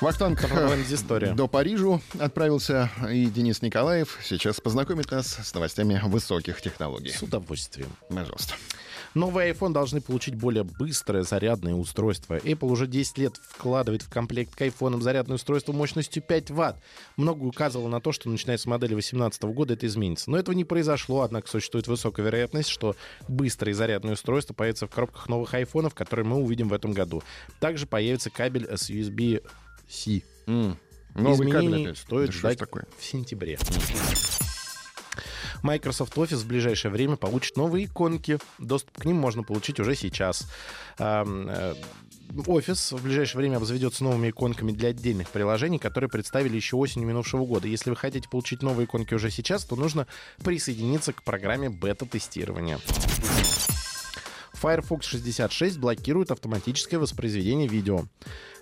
Вахтанг э, до Парижу отправился, и Денис Николаев сейчас познакомит нас с новостями высоких технологий. С удовольствием. Пожалуйста. Новые iPhone должны получить более быстрое зарядное устройство. Apple уже 10 лет вкладывает в комплект к iPhone зарядное устройство мощностью 5 Вт. Много указывало на то, что начиная с модели 2018 года это изменится. Но этого не произошло, однако существует высокая вероятность, что быстрые зарядные устройства появятся в коробках новых iPhone, которые мы увидим в этом году. Также появится кабель с USB-C. М, Новый Изменений кабель опять. стоит Да ждать такое? в сентябре. Microsoft Office в ближайшее время получит новые иконки. Доступ к ним можно получить уже сейчас. Э, Офис в ближайшее время обзаведется новыми иконками для отдельных приложений, которые представили еще осенью минувшего года. Если вы хотите получить новые иконки уже сейчас, то нужно присоединиться к программе бета-тестирования. Firefox 66 блокирует автоматическое воспроизведение видео.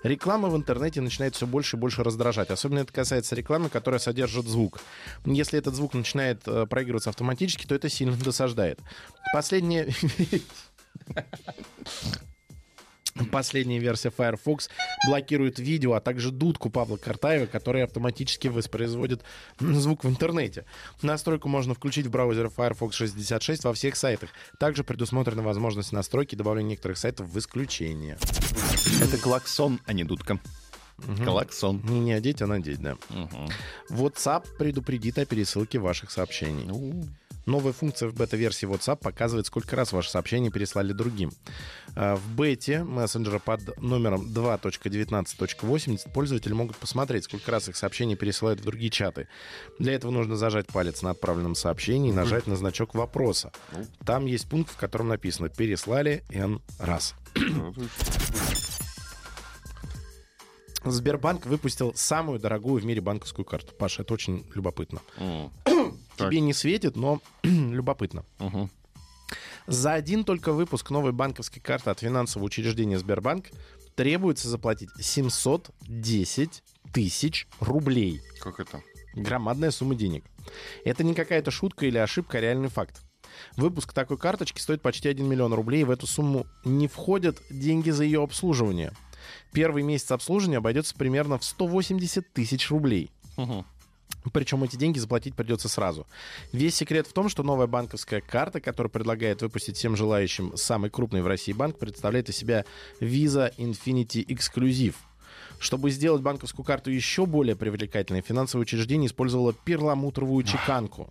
Реклама в интернете начинает все больше и больше раздражать. Особенно это касается рекламы, которая содержит звук. Если этот звук начинает э, проигрываться автоматически, то это сильно досаждает. Последняя... Последняя версия Firefox блокирует видео, а также дудку Павла Картаева, которая автоматически воспроизводит звук в интернете. Настройку можно включить в браузере Firefox 66 во всех сайтах. Также предусмотрена возможность настройки и добавления некоторых сайтов в исключение. Это клаксон, а не дудка. Клаксон. Не, не одеть, а надеть, да. WhatsApp предупредит о пересылке ваших сообщений. Ну, Новая функция в бета-версии WhatsApp показывает, сколько раз ваши сообщения переслали другим. А, В бете мессенджера под номером 2.19.80 пользователи могут посмотреть, сколько раз их сообщения пересылают в другие чаты. Для этого нужно зажать палец на отправленном сообщении и нажать на значок вопроса. Там есть пункт, в котором написано «Переслали N раз». Сбербанк выпустил самую дорогую в мире банковскую карту. Паша, это очень любопытно. Тебе не светит, но любопытно. мгм. За один только выпуск новой банковской карты от финансового учреждения Сбербанк требуется заплатить 710 тысяч рублей. Как это? Громадная сумма денег. Это не какая-то шутка или ошибка, а реальный факт. Выпуск такой карточки стоит почти 1 миллион рублей, и в эту сумму не входят деньги за ее обслуживание. Первый месяц обслуживания обойдется примерно в 180 тысяч рублей. Мгм. Причем эти деньги заплатить придется сразу. Весь секрет в том, что новая банковская карта, которую предлагает выпустить всем желающим самый крупный в России банк, представляет из себя Visa Infinity Exclusive. Чтобы сделать банковскую карту еще более привлекательной, финансовое учреждение использовало перламутровую чеканку.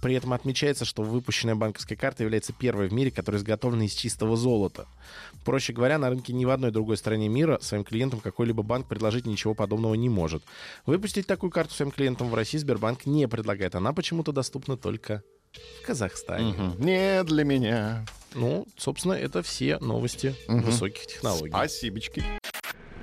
При этом отмечается, что выпущенная банковская карта является первой в мире, которая изготовлена из чистого золота. Проще говоря, на рынке ни в одной другой стране мира своим клиентам какой-либо банк предложить ничего подобного не может. Выпустить такую карту своим клиентам в России Сбербанк не предлагает. Она почему-то доступна только в Казахстане. Мгм. Не для меня. Ну, собственно, это все новости высоких технологий. Спасибочки.